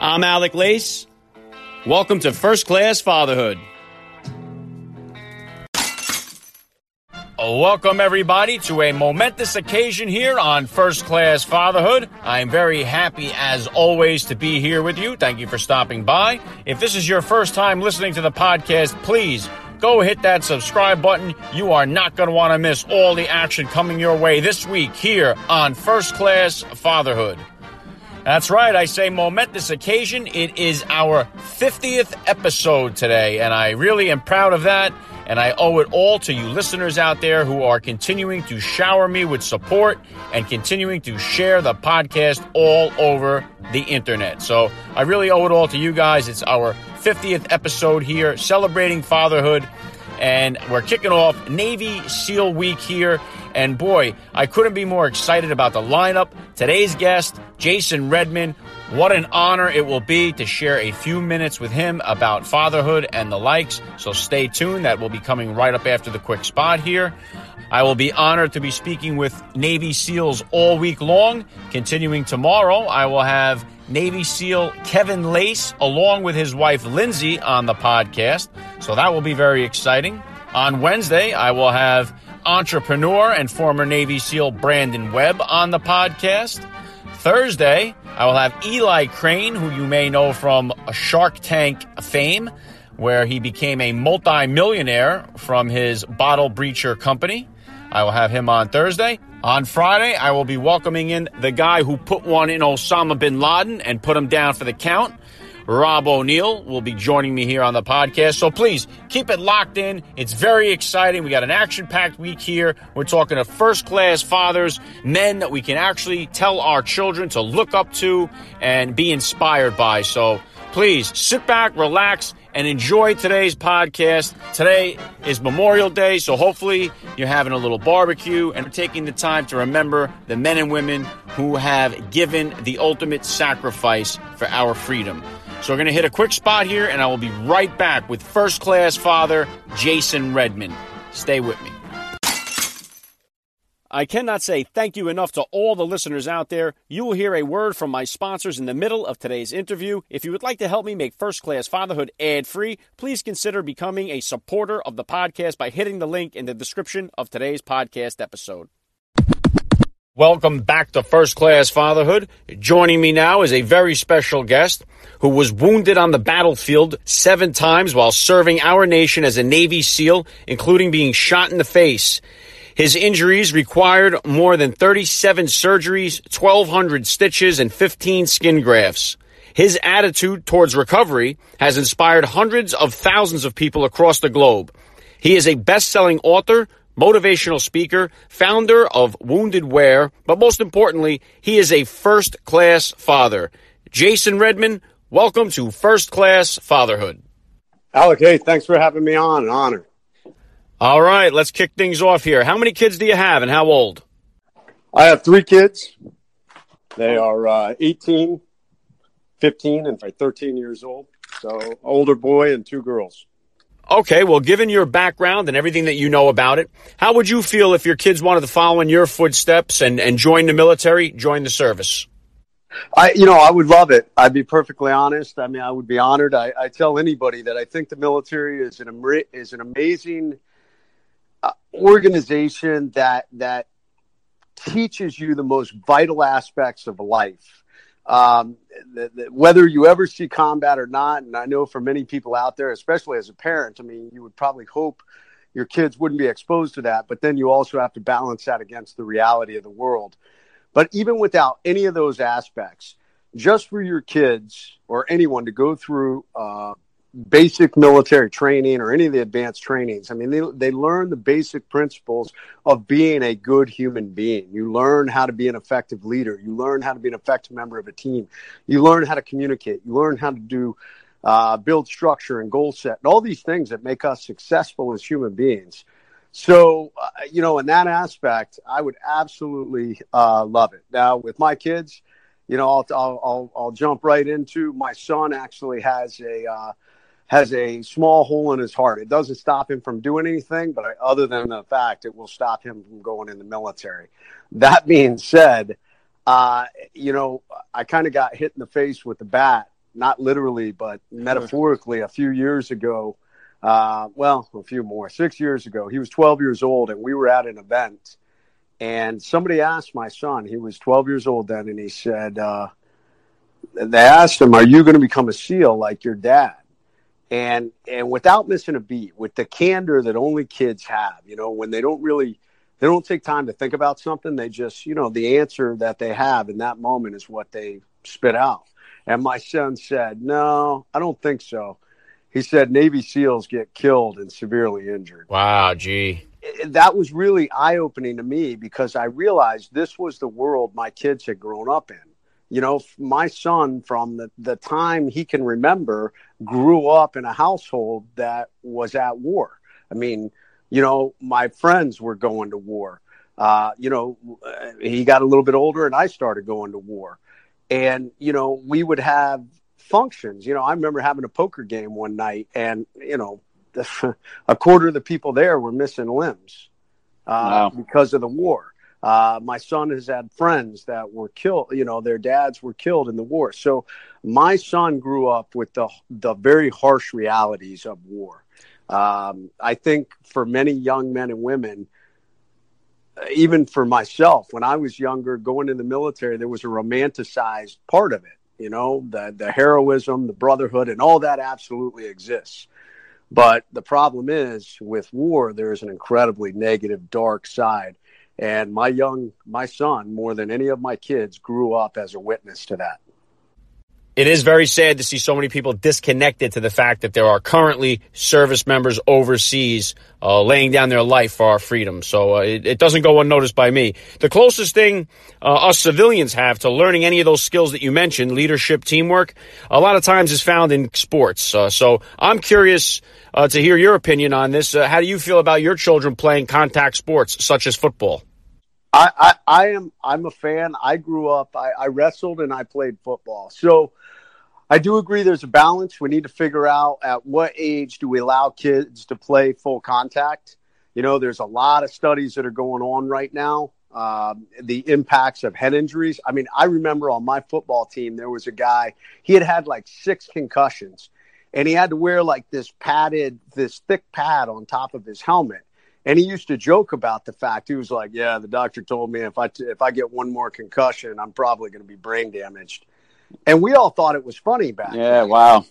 I'm Alec Lace. Welcome to First Class Fatherhood. Welcome, everybody, to a momentous occasion here on First Class Fatherhood. I'm very happy, as always, to be here with you. Thank you for stopping by. If this is your first time listening to the podcast, please go hit that subscribe button. You are not going to want to miss all the action coming your way this week here on First Class Fatherhood. That's right, I say momentous occasion. It is our 50th episode today, and I really am proud of that. And I owe it all to you listeners out there who are continuing to shower me with support and continuing to share the podcast all over the internet. So I really owe it all to you guys. It's our 50th episode here celebrating fatherhood. And we're kicking off Navy SEAL Week here. And boy, I couldn't be more excited about the lineup. Today's guest, Jason Redman, what an honor it will be to share a few minutes with him about fatherhood and the likes. So stay tuned. That will be coming right up after the quick spot here. I will be honored to be speaking with Navy SEALs all week long. Continuing tomorrow, I will have Navy SEAL Kevin Lacz along with his wife Lindsay on the podcast. So that will be very exciting. On Wednesday, I will have entrepreneur and former Navy SEAL Brandon Webb on the podcast. Thursday, I will have Eli Crane, who you may know from a Shark Tank fame, where he became a multi-millionaire from his bottle breacher company. I will have him on Thursday. On Friday, I will be welcoming in the guy who put one in Osama bin Laden and put him down for the count. Rob O'Neill will be joining me here on the podcast. So please keep it locked in. It's very exciting. We got an action packed week here. We're talking to first class fathers, men that we can actually tell our children to look up to and be inspired by. So please sit back, relax, and enjoy today's podcast. Today is Memorial Day, so hopefully you're having a little barbecue and taking the time to remember the men and women who have given the ultimate sacrifice for our freedom. So we're going to hit a quick spot here, and I will be right back with first class father Jason Redman. Stay with me. I cannot say thank you enough to all the listeners out there. You will hear a word from my sponsors in the middle of today's interview. If you would like to help me make First Class Fatherhood ad free, please consider becoming a supporter of the podcast by hitting the link in the description of today's podcast episode. Welcome back to First Class Fatherhood. Joining me now is a very special guest who was wounded on the battlefield seven times while serving our nation as a Navy SEAL, including being shot in the face. His injuries required more than 37 surgeries, 1,200 stitches, and 15 skin grafts. His attitude towards recovery has inspired hundreds of thousands of people across the globe. He is a best-selling author, motivational speaker, founder of Wounded Wear, but most importantly, he is a first class father. Jason Redman, welcome to First Class Fatherhood. Alec, hey, thanks for having me on. An honor. All right, let's kick things off here. How many kids do you have and how old? I have three kids. They are uh, 18, 15, and 13 years old. So, older boy and two girls. Okay, well, given your background and everything that you know about it, how would you feel if your kids wanted to follow in your footsteps and, and join the military, join the service? I, you know, I would love it. I'd be perfectly honest. I mean, I would be honored. I, I tell anybody that I think the military is an is an amazing organization that that teaches you the most vital aspects of life um, the, the, whether you ever see combat or not, and I know for many people out there, especially as a parent, I mean, you would probably hope your kids wouldn't be exposed to that, but then you also have to balance that against the reality of the world. But even without any of those aspects, just for your kids or anyone to go through uh, basic military training or any of the advanced trainings. I mean, they, they learn the basic principles of being a good human being. You learn how to be an effective leader. You learn how to be an effective member of a team. You learn how to communicate. You learn how to do, uh, build structure and goal set and all these things that make us successful as human beings. So, uh, you know, in that aspect, I would absolutely uh, love it. Now, with my kids, you know, I'll, I'll, I'll, I'll jump right into my son actually has a, uh, has a small hole in his heart. It doesn't stop him from doing anything, but other than the fact it will stop him from going in the military. That being said, uh, you know, I kind of got hit in the face with the bat, not literally, but metaphorically, a few years ago. Uh, well, a few more, six years ago. He was 12 years old, and we were at an event. And somebody asked my son, he was 12 years old then, and he said, uh, they asked him, Are you going to become a SEAL like your dad? And and without missing a beat, with the candor that only kids have, you know, when they don't really they don't take time to think about something, they just, you know, the answer that they have in that moment is what they spit out. And my son said, No, I don't think so. He said Navy SEALs get killed and severely injured. Wow, gee. That was really eye opening to me because I realized this was the world my kids had grown up in you know, my son, from the, the time he can remember, grew up in a household that was at war. I mean, you know, my friends were going to war. Uh, you know, he got a little bit older and I started going to war. And, you know, we would have functions. You know, I remember having a poker game one night and, you know, a quarter of the people there were missing limbs uh, wow. because of the war. Uh, my son has had friends that were killed. You know, their dads were killed in the war. So my son grew up with the the very harsh realities of war. Um, I think for many young men and women, even for myself, when I was younger, going in the military, there was a romanticized part of it. You know, the the heroism, the brotherhood, and all that absolutely exists. But the problem is with war, there is an incredibly negative, dark side and my young my son more than any of my kids grew up as a witness to that it is very sad to see so many people disconnected to the fact that there are currently service members overseas uh, laying down their life for our freedom. So uh, it, it, doesn't go unnoticed by me. The closest thing uh, us civilians have to learning any of those skills that you mentioned, leadership, teamwork, a lot of times is found in sports. Uh, so I'm curious uh, to hear your opinion on this. Uh, how do you feel about your children playing contact sports such as football? I, I, I am I'm a fan. I grew up. I, I wrestled and I played football. So I do agree. There's a balance. We need to figure out at what age do we allow kids to play full contact. You know, there's a lot of studies that are going on right now. Um, the impacts of head injuries. I mean, I remember on my football team there was a guy. He had had like six concussions, and he had to wear like this padded, this thick pad on top of his helmet. And he used to joke about the fact he was like, "Yeah, the doctor told me if I t- if I get one more concussion, I'm probably going to be brain damaged." And we all thought it was funny back. Yeah, then. wow.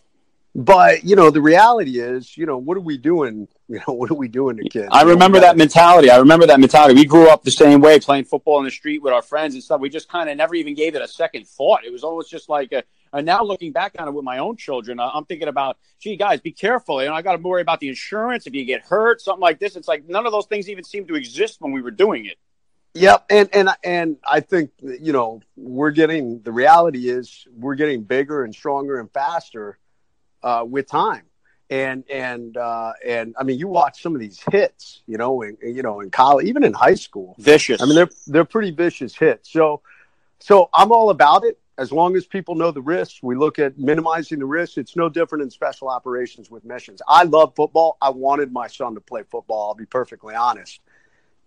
But you know, the reality is, you know, what are we doing? You know, what are we doing to kids? I remember that mentality. I remember that mentality. We grew up the same way, playing football in the street with our friends and stuff. We just kind of never even gave it a second thought. It was always just like a, and now looking back on it with my own children, I'm thinking about, gee, guys, be careful. You know, I got to worry about the insurance if you get hurt, something like this. It's like none of those things even seemed to exist when we were doing it. Yep, and and and I think you know we're getting the reality is we're getting bigger and stronger and faster uh, with time and and uh, and I mean, you watch some of these hits, you know, in, you know, in college, even in high school, vicious. I mean, they're they're pretty vicious hits. So, so I'm all about it as long as people know the risks. We look at minimizing the risks. It's no different in special operations with missions. I love football. I wanted my son to play football. I'll be perfectly honest,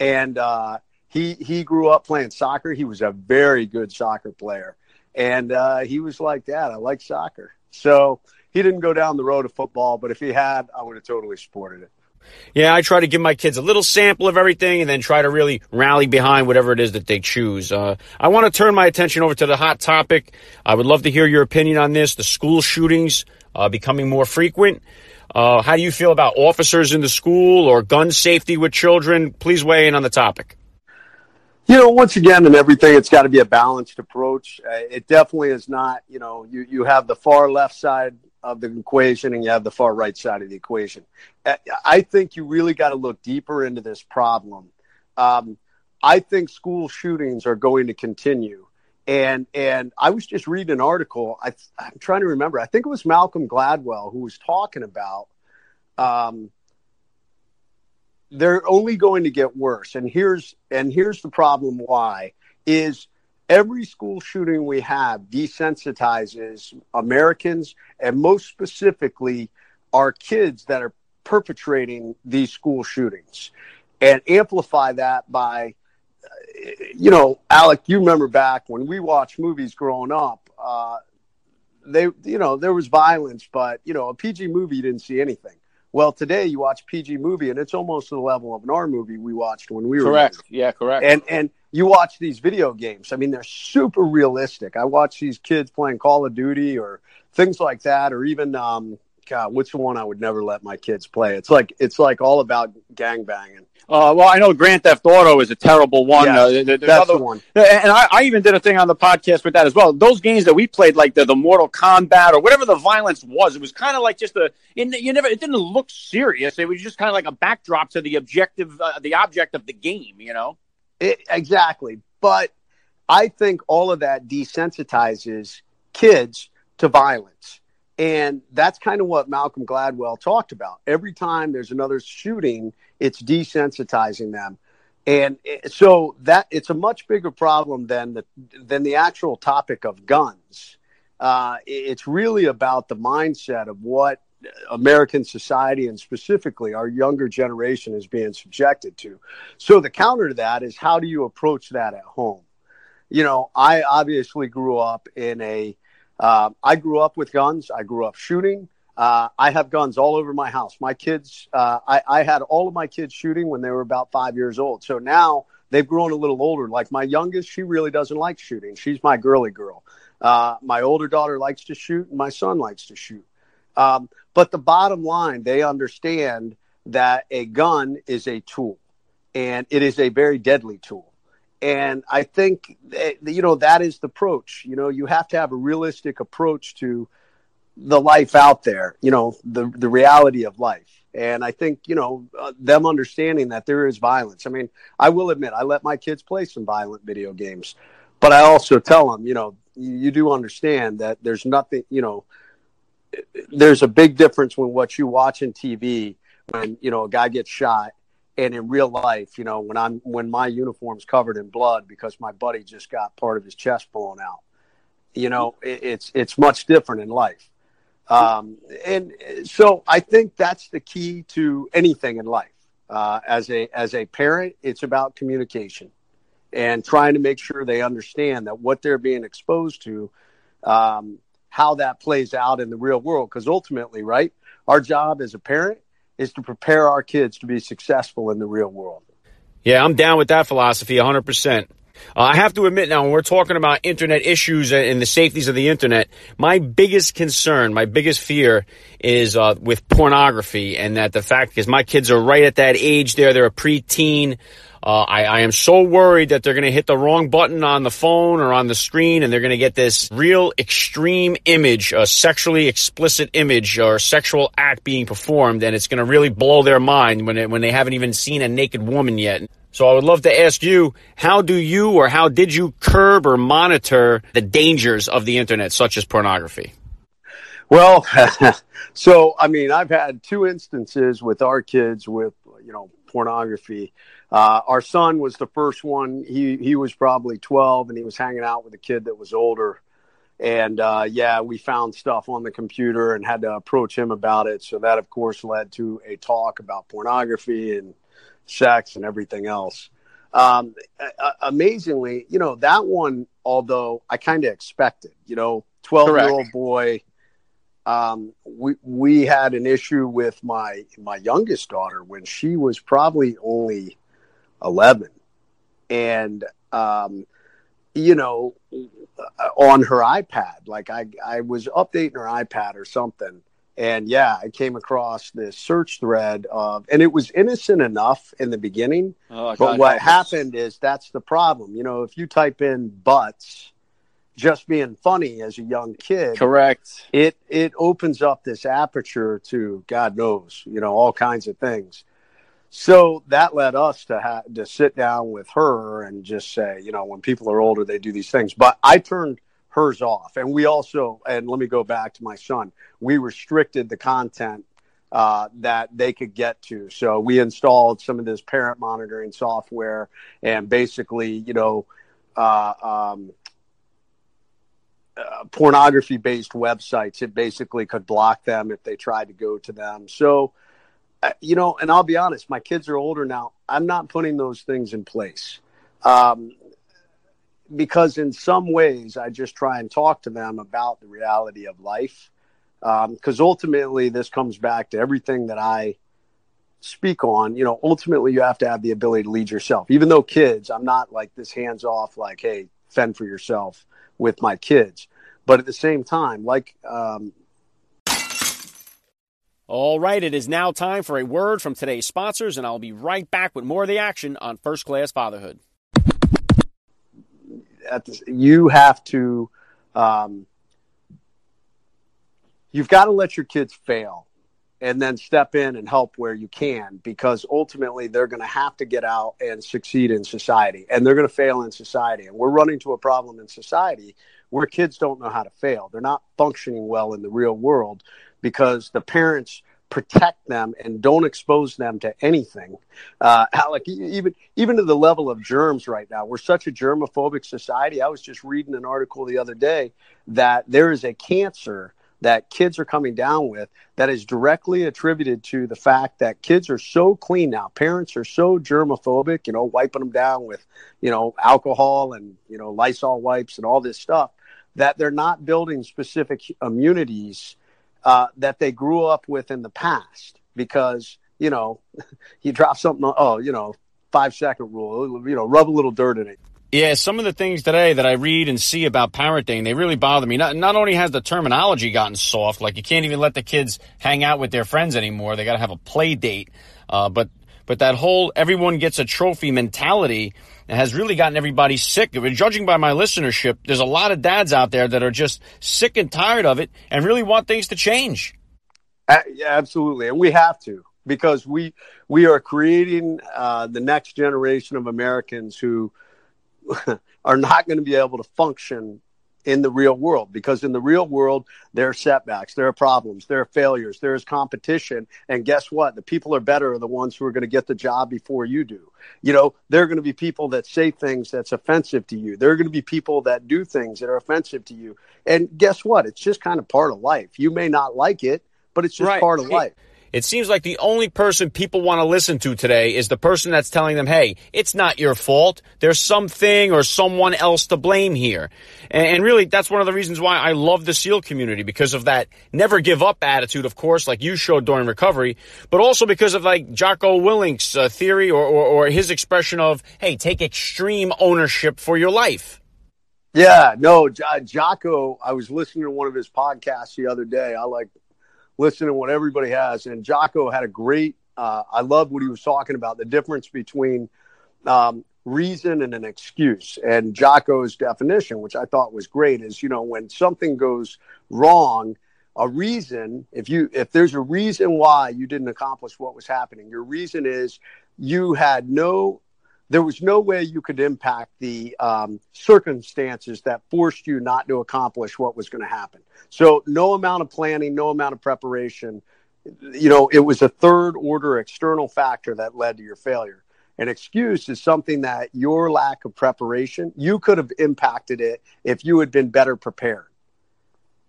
and uh, he he grew up playing soccer. He was a very good soccer player, and uh, he was like, "Dad, I like soccer." So he didn't go down the road of football, but if he had, I would have totally supported it. Yeah, I try to give my kids a little sample of everything and then try to really rally behind whatever it is that they choose. Uh, I want to turn my attention over to the hot topic. I would love to hear your opinion on this the school shootings uh, becoming more frequent. Uh, how do you feel about officers in the school or gun safety with children? Please weigh in on the topic. You know, once again, in everything, it's got to be a balanced approach. Uh, it definitely is not, you know, you, you have the far left side of the equation and you have the far right side of the equation. I think you really got to look deeper into this problem. Um, I think school shootings are going to continue. And and I was just reading an article. I, am trying to remember. I think it was Malcolm Gladwell who was talking about. Um, they're only going to get worse, and here's and here's the problem. Why is every school shooting we have desensitizes Americans and most specifically our kids that are perpetrating these school shootings and amplify that by you know, Alec, you remember back when we watched movies growing up. Uh, they, you know, there was violence, but you know, a PG movie you didn't see anything. Well, today you watch PG movie, and it's almost the level of an R movie we watched when we were correct. Yeah, correct. And and you watch these video games. I mean, they're super realistic. I watch these kids playing Call of Duty or things like that, or even um, God, what's the one I would never let my kids play? It's like it's like all about gang banging. Uh, well, I know Grand Theft Auto is a terrible one. Uh, that's other, the one. And I, I, even did a thing on the podcast with that as well. Those games that we played, like the, the Mortal Kombat or whatever the violence was, it was kind of like just a. you never. It didn't look serious. It was just kind of like a backdrop to the objective, uh, the object of the game. You know. It, exactly, but I think all of that desensitizes kids to violence. And that's kind of what Malcolm Gladwell talked about. Every time there's another shooting, it's desensitizing them. And so that it's a much bigger problem than the than the actual topic of guns. Uh, it's really about the mindset of what American society and specifically our younger generation is being subjected to. So the counter to that is how do you approach that at home? You know, I obviously grew up in a uh, I grew up with guns. I grew up shooting. Uh, I have guns all over my house. My kids, uh, I, I, had all of my kids shooting when they were about five years old. So now they've grown a little older. Like my youngest, she really doesn't like shooting. She's my girly girl. Uh, my older daughter likes to shoot, and my son likes to shoot. Um, but the bottom line, they understand that a gun is a tool, and it is a very deadly tool. And I think that, you know that is the approach. You know, you have to have a realistic approach to the life out there, you know, the the reality of life. And I think, you know, uh, them understanding that there is violence. I mean, I will admit, I let my kids play some violent video games, but I also tell them, you know, you, you do understand that there's nothing, you know, there's a big difference when what you watch on TV when, you know, a guy gets shot and in real life, you know, when I'm when my uniform's covered in blood because my buddy just got part of his chest blown out. You know, it, it's it's much different in life. Um, and so I think that's the key to anything in life. Uh, as a as a parent, it's about communication and trying to make sure they understand that what they're being exposed to, um, how that plays out in the real world. Because ultimately, right, our job as a parent is to prepare our kids to be successful in the real world. Yeah, I'm down with that philosophy 100%. Uh, I have to admit now, when we're talking about internet issues and the safeties of the internet, my biggest concern, my biggest fear is uh, with pornography, and that the fact is my kids are right at that age there; they're a preteen. Uh, I, I, am so worried that they're going to hit the wrong button on the phone or on the screen, and they're going to get this real extreme image, a sexually explicit image or sexual act being performed, and it's going to really blow their mind when it, when they haven't even seen a naked woman yet. So I would love to ask you, how do you or how did you curb or monitor the dangers of the internet, such as pornography? Well, so I mean, I've had two instances with our kids with you know pornography. Uh, our son was the first one. He he was probably twelve, and he was hanging out with a kid that was older. And uh, yeah, we found stuff on the computer and had to approach him about it. So that, of course, led to a talk about pornography and sex and everything else. Um, amazingly, you know, that one, although I kind of expected, you know, 12 year old boy, um, we, we had an issue with my, my youngest daughter when she was probably only 11 and, um, you know, on her iPad, like I, I was updating her iPad or something and yeah, I came across this search thread of, and it was innocent enough in the beginning. Oh, but what happened is that's the problem. You know, if you type in butts, just being funny as a young kid, correct? It it opens up this aperture to God knows, you know, all kinds of things. So that led us to have to sit down with her and just say, you know, when people are older, they do these things. But I turned hers off. And we also, and let me go back to my son, we restricted the content uh, that they could get to. So we installed some of this parent monitoring software and basically, you know, uh, um, pornography based websites. It basically could block them if they tried to go to them. So, uh, you know, and I'll be honest, my kids are older now. I'm not putting those things in place. Um, because in some ways, I just try and talk to them about the reality of life. Because um, ultimately, this comes back to everything that I speak on. You know, ultimately, you have to have the ability to lead yourself. Even though kids, I'm not like this hands off, like, hey, fend for yourself with my kids. But at the same time, like um, all right, it is now time for a word from today's sponsors, and I'll be right back with more of the action on First Class Fatherhood. The, you have to, um, you've got to let your kids fail and then step in and help where you can because ultimately they're going to have to get out and succeed in society and they're going to fail in society. And we're running to a problem in society where kids don't know how to fail. They're not functioning well in the real world because the parents protect them and don't expose them to anything. Uh, Alec, even even to the level of germs right now, we're such a germophobic society. I was just reading an article the other day that there is a cancer that kids are coming down with that is directly attributed to the fact that kids are so clean now. Parents are so germophobic, you know, wiping them down with, you know, alcohol and, you know, Lysol wipes and all this stuff that they're not building specific immunities uh, that they grew up with in the past because you know you drop something oh you know five second rule you know rub a little dirt in it yeah, some of the things today that I read and see about parenting, they really bother me. Not, not only has the terminology gotten soft, like you can't even let the kids hang out with their friends anymore. They got to have a play date. Uh, but, but that whole everyone gets a trophy mentality has really gotten everybody sick. Judging by my listenership, there's a lot of dads out there that are just sick and tired of it and really want things to change. Uh, yeah, absolutely, and we have to because we we are creating uh, the next generation of Americans who are not going to be able to function in the real world because in the real world there are setbacks there are problems there are failures there is competition and guess what? The people are better are the ones who are going to get the job before you do. You know there are going to be people that say things that's offensive to you. There are going to be people that do things that are offensive to you. And guess what? It's just kind of part of life. You may not like it but it's just right. part of life it seems like the only person people want to listen to today is the person that's telling them, hey, it's not your fault. There's something or someone else to blame here. And, really, that's one of the reasons why I love the SEAL community because of that never give up attitude, of course, like you showed during recovery, but also because of like Jocko Willink's uh, theory or, or, or his expression of, hey, take extreme ownership for your life. Yeah, no, J- Jocko, I was listening to one of his podcasts the other day. I like listening to what everybody has. And Jocko had a great, uh, I love what he was talking about the difference between um, reason and an excuse. And Jocko's definition, which I thought was great, is you know, when something goes wrong, a reason, if you if there's a reason why you didn't accomplish what was happening, your reason is you had no there was no way you could impact the um, circumstances that forced you not to accomplish what was going to happen. So, no amount of planning, no amount of preparation. You know, it was a third order external factor that led to your failure. An excuse is something that your lack of preparation, you could have impacted it if you had been better prepared.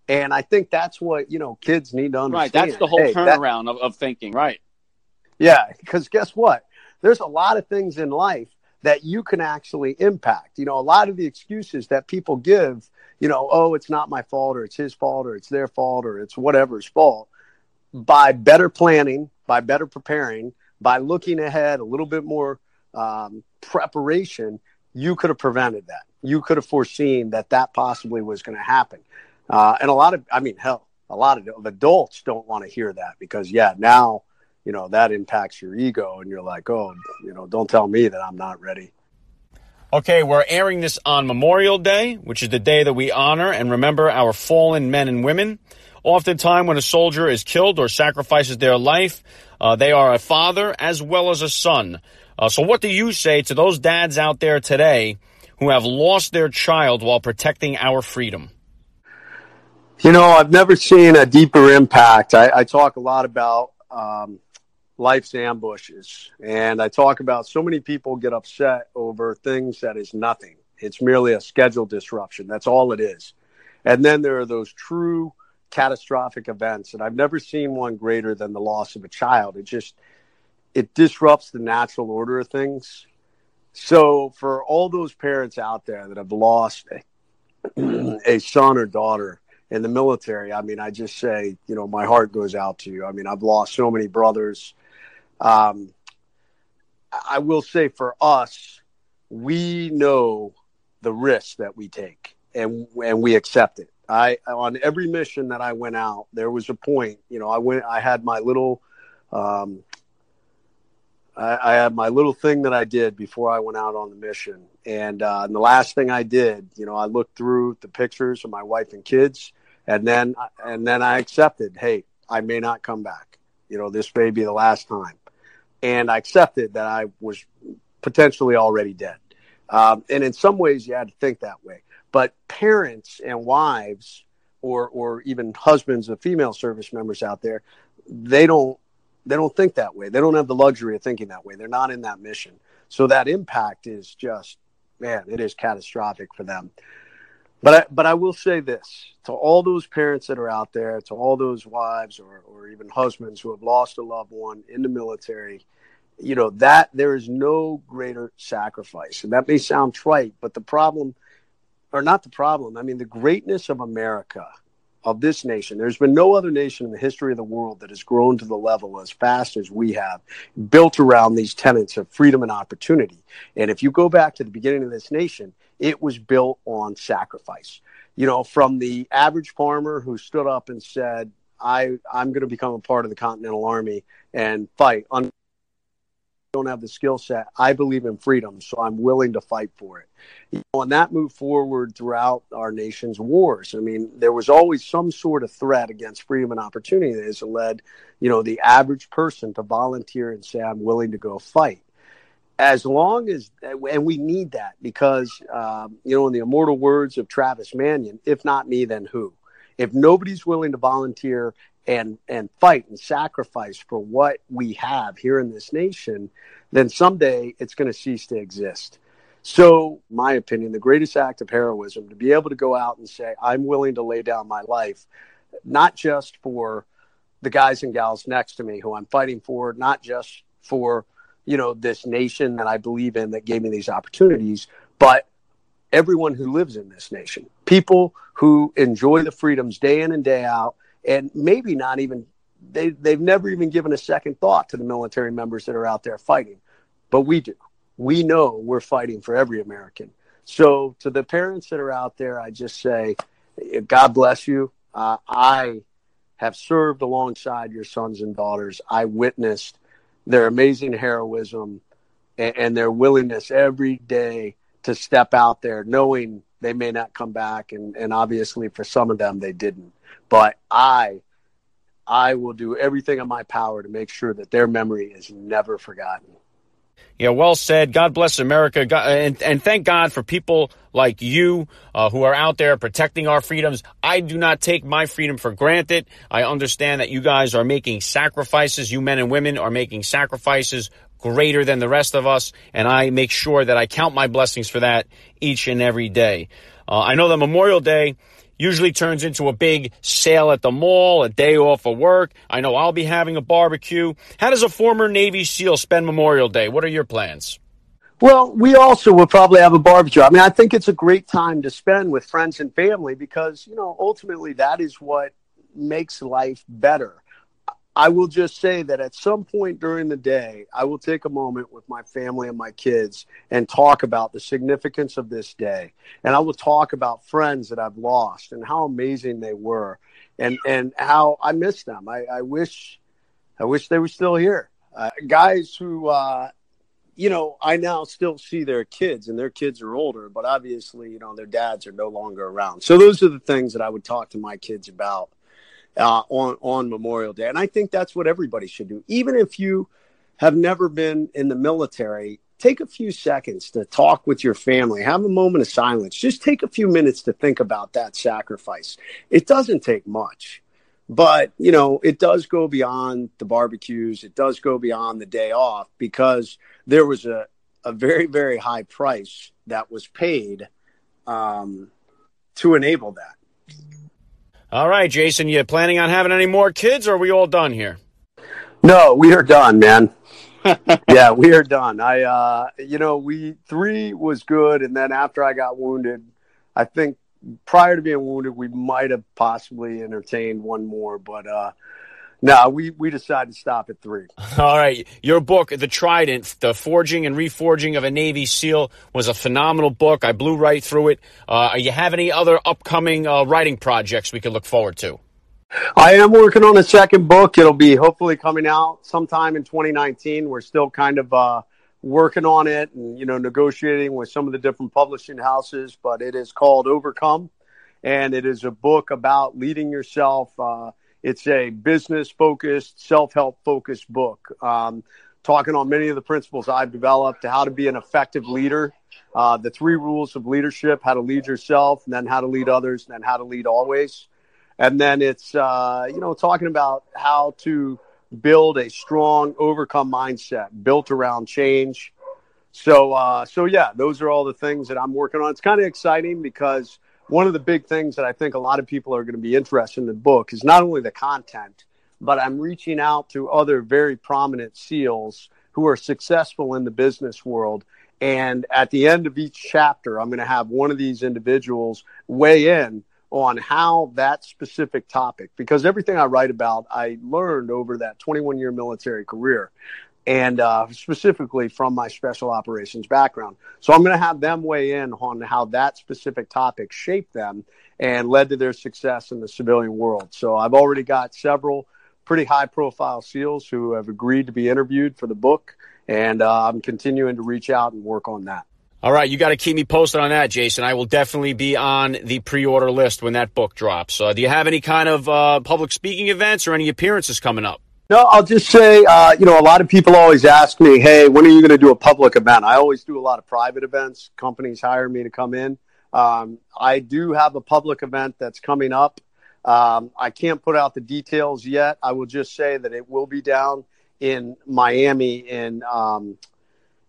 And I think that's what, you know, kids need to understand. Right. That's the whole hey, turnaround that, of, of thinking. Right. Yeah. Because guess what? There's a lot of things in life that you can actually impact. You know, a lot of the excuses that people give, you know, oh, it's not my fault or it's his fault or it's their fault or it's whatever's fault. By better planning, by better preparing, by looking ahead, a little bit more um, preparation, you could have prevented that. You could have foreseen that that possibly was going to happen. Uh, and a lot of, I mean, hell, a lot of adults don't want to hear that because, yeah, now you know that impacts your ego and you're like oh you know don't tell me that i'm not ready. Okay we're airing this on memorial day which is the day that we honor and remember our fallen men and women. Oftentimes when a soldier is killed or sacrifices their life uh, they are a father as well as a son. Uh, so what do you say to those dads out there today who have lost their child while protecting our freedom? You know i've never seen a deeper impact. I, I talk a lot about um, life's ambushes. And I talk about so many people get upset over things that is nothing. It's merely a schedule disruption. That's all it is. And then there are those true catastrophic events. And I've never seen one greater than the loss of a child. It just, it disrupts the natural order of things. So for all those parents out there that have lost a, a son or daughter in the military, I mean, I just say, you know, my heart goes out to you. I mean, I've lost so many brothers. Um, I will say for us, we know the risk that we take and and we accept it. I on every mission that I went out, there was a point. You know, I went. I had my little. Um, I, I had my little thing that I did before I went out on the mission, and, uh, and the last thing I did, you know, I looked through the pictures of my wife and kids, and then and then I accepted, hey, I may not come back. You know, this may be the last time, and I accepted that I was potentially already dead. Um, and in some ways, you had to think that way. But parents and wives, or or even husbands of female service members out there, they don't they don't think that way. They don't have the luxury of thinking that way. They're not in that mission. So that impact is just man, it is catastrophic for them. But I, but I will say this to all those parents that are out there, to all those wives or, or even husbands who have lost a loved one in the military, you know, that there is no greater sacrifice. And that may sound trite, but the problem, or not the problem, I mean, the greatness of America, of this nation, there's been no other nation in the history of the world that has grown to the level as fast as we have, built around these tenets of freedom and opportunity. And if you go back to the beginning of this nation, it was built on sacrifice. You know, from the average farmer who stood up and said, I, I'm going to become a part of the Continental Army and fight don't have the skill set. I believe in freedom, so I'm willing to fight for it. You know, and that moved forward throughout our nation's wars. I mean, there was always some sort of threat against freedom and opportunity that has led, you know, the average person to volunteer and say, "I'm willing to go fight." As long as, and we need that because, um, you know, in the immortal words of Travis Manion, if not me, then who? If nobody's willing to volunteer and and fight and sacrifice for what we have here in this nation, then someday it's going to cease to exist. So, my opinion, the greatest act of heroism to be able to go out and say, I'm willing to lay down my life, not just for the guys and gals next to me who I'm fighting for, not just for, you know, this nation that I believe in that gave me these opportunities, but everyone who lives in this nation, people who enjoy the freedoms day in and day out and maybe not even they they've never even given a second thought to the military members that are out there fighting, but we do. We know we're fighting for every American. So to the parents that are out there, I just say, God bless you. Uh, I have served alongside your sons and daughters. I witnessed their amazing heroism and, and their willingness every day to step out there, knowing they may not come back, and, and obviously for some of them they didn't. But I, I will do everything in my power to make sure that their memory is never forgotten. Yeah, well said. God bless America, God, and and thank God for people like you uh, who are out there protecting our freedoms. I do not take my freedom for granted. I understand that you guys are making sacrifices. You men and women are making sacrifices greater than the rest of us, and I make sure that I count my blessings for that each and every day. Uh, I know that Memorial Day usually turns into a big sale at the mall, a day off of work. I know I'll be having a barbecue. How does a former Navy SEAL spend Memorial Day? What are your plans? Well, we also will probably have a barbecue. I mean, I think it's a great time to spend with friends and family because, you know, ultimately that is what makes life better. I will just say that at some point during the day, I will take a moment with my family and my kids and talk about the significance of this day. And I will talk about friends that I've lost and how amazing they were and, and how I miss them. I, I wish, I wish they were still here. Uh, guys who, uh, you know, I now still see their kids and their kids are older, but obviously, you know, their dads are no longer around. So those are the things that I would talk to my kids about uh, on on Memorial Day, and I think that's what everybody should do. Even if you have never been in the military, take a few seconds to talk with your family. Have a moment of silence. Just take a few minutes to think about that sacrifice. It doesn't take much, but you know it does go beyond the barbecues. It does go beyond the day off because there was a a very very high price that was paid um, to enable that. All right, Jason, you planning on having any more kids or are we all done here? No, we are done, man. yeah, we are done. I, uh, you know, we three was good, and then after I got wounded, I think prior to being wounded, we might have possibly entertained one more, but uh, no, we, we decided to stop at three. All right. Your book, The Trident, The Forging and Reforging of a Navy SEAL, was a phenomenal book. I blew right through it. Uh, you have any other upcoming uh, writing projects we can look forward to? I am working on a second book. It'll be hopefully coming out sometime in 2019. We're still kind of uh, working on it and, you know, negotiating with some of the different publishing houses, but it is called Overcome. And it is a book about leading yourself uh, it's a business focused, self help focused book, um, talking on many of the principles I've developed how to be an effective leader, uh, the three rules of leadership how to lead yourself, and then how to lead others, and then how to lead always. And then it's, uh, you know, talking about how to build a strong, overcome mindset built around change. So, uh, so yeah, those are all the things that I'm working on. It's kind of exciting because one of the big things that I think a lot of people are going to be interested in the book is not only the content, but I'm reaching out to other very prominent SEALs who are successful in the business world. And at the end of each chapter, I'm going to have one of these individuals weigh in on how that specific topic, because everything I write about, I learned over that 21 year military career and uh, specifically from my special operations background. So I'm going to have them weigh in on how that specific topic shaped them and led to their success in the civilian world. So I've already got several pretty high profile SEALs who have agreed to be interviewed for the book, and uh, I'm continuing to reach out and work on that. All right, you got to keep me posted on that, Jason. I will definitely be on the pre-order list when that book drops. Uh, do you have any kind of uh, public speaking events or any appearances coming up? No, I'll just say, uh, you know, a lot of people always ask me, hey, when are you going to do a public event? I always do a lot of private events. Companies hire me to come in. Um, I do have a public event that's coming up. Um, I can't put out the details yet. I will just say that it will be down in Miami in um,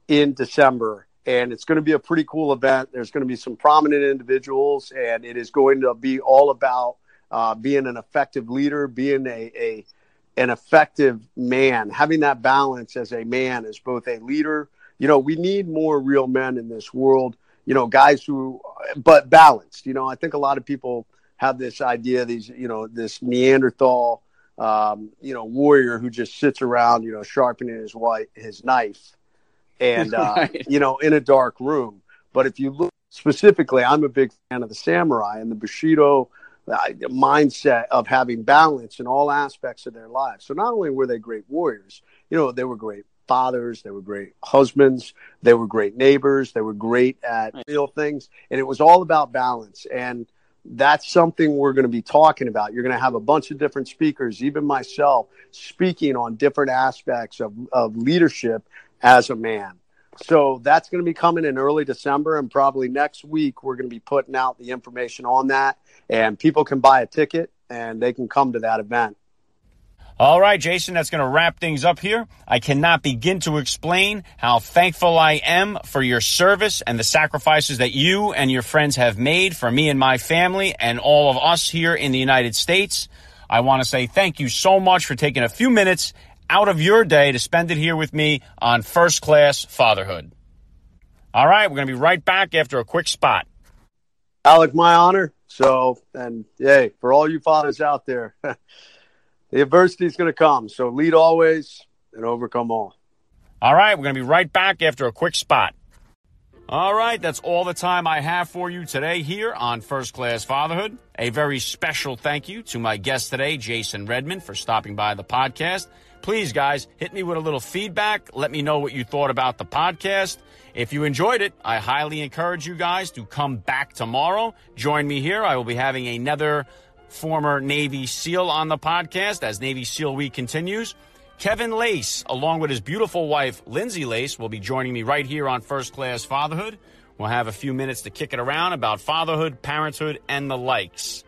in December, and it's going to be a pretty cool event. There's going to be some prominent individuals, and it is going to be all about uh, being an effective leader, being a, a an effective man, having that balance as a man, as both a leader. You know, we need more real men in this world. You know, guys who, but balanced. You know, I think a lot of people have this idea, these, you know, this Neanderthal, um, you know, warrior who just sits around, you know, sharpening his white his knife, and uh, right. you know, in a dark room. But if you look specifically, I'm a big fan of the samurai and the Bushido Uh, mindset of having balance in all aspects of their lives. So not only were they great warriors, you know, they were great fathers, they were great husbands, they were great neighbors, they were great at real things, and it was all about balance. And that's something we're going to be talking about. You're going to have a bunch of different speakers, even myself, speaking on different aspects of, of leadership as a man. So that's going to be coming in early December, and probably next week we're going to be putting out the information on that, and people can buy a ticket and they can come to that event. All right, Jason, that's going to wrap things up here. I cannot begin to explain how thankful I am for your service and the sacrifices that you and your friends have made for me and my family and all of us here in the United States. I want to say thank you so much for taking a few minutes out of your day to spend it here with me on First Class Fatherhood. All right, we're going to be right back after a quick spot. Alec, my honor. So, and yay, for all you fathers out there, the adversity is going to come. So lead always and overcome all. All right, we're going to be right back after a quick spot. All right, that's all the time I have for you today here on First Class Fatherhood. A very special thank you to my guest today, Jason Redman, for stopping by the podcast. Please, guys, hit me with a little feedback. Let me know what you thought about the podcast. If you enjoyed it, I highly encourage you guys to come back tomorrow. Join me here. I will be having another former Navy SEAL on the podcast as Navy SEAL Week continues. Kevin Lacz, along with his beautiful wife, Lindsay Lacz, will be joining me right here on First Class Fatherhood. We'll have a few minutes to kick it around about fatherhood, parenthood, and the likes.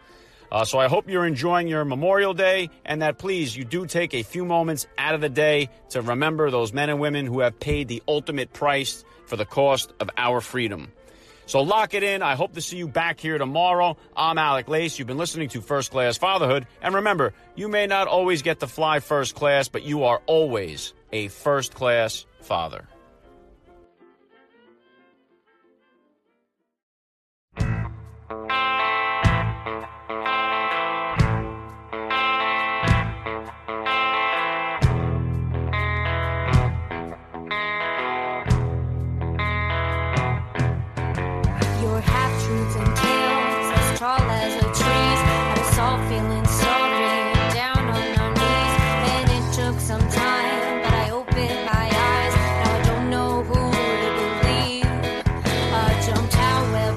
Uh, so I hope you're enjoying your Memorial Day and that please you do take a few moments out of the day to remember those men and women who have paid the ultimate price for the cost of our freedom. So lock it in. I hope to see you back here tomorrow. I'm Alec Lace. You've been listening to First Class Fatherhood. And remember, you may not always get to fly first class, but you are always a first class father.